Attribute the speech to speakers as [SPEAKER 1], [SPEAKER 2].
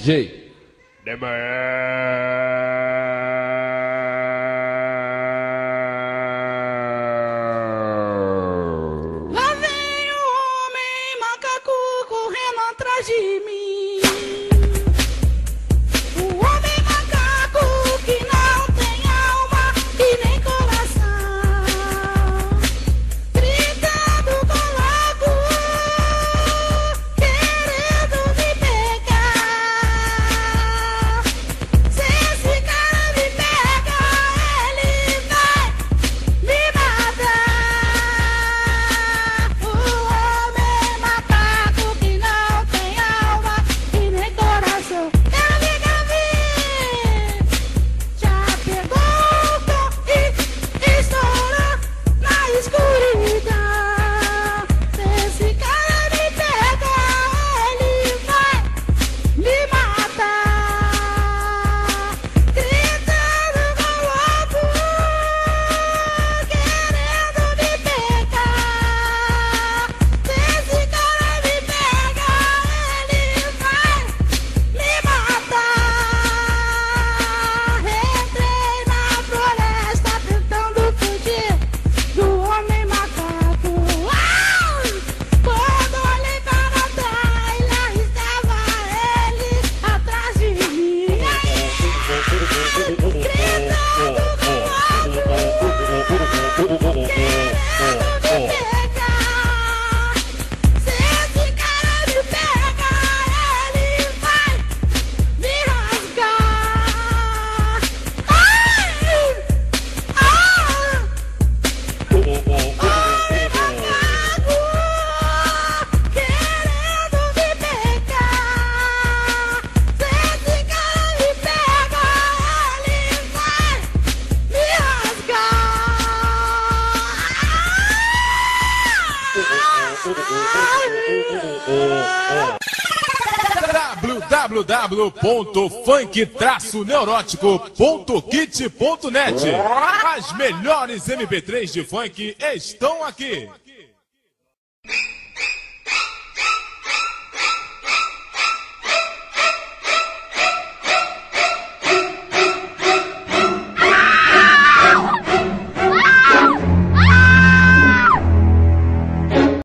[SPEAKER 1] DJ.
[SPEAKER 2] Lá vem o homem macaco correndo atrás de mim.
[SPEAKER 3] www.funk-neurótico.kit.net As melhores MP3 de funk estão aqui.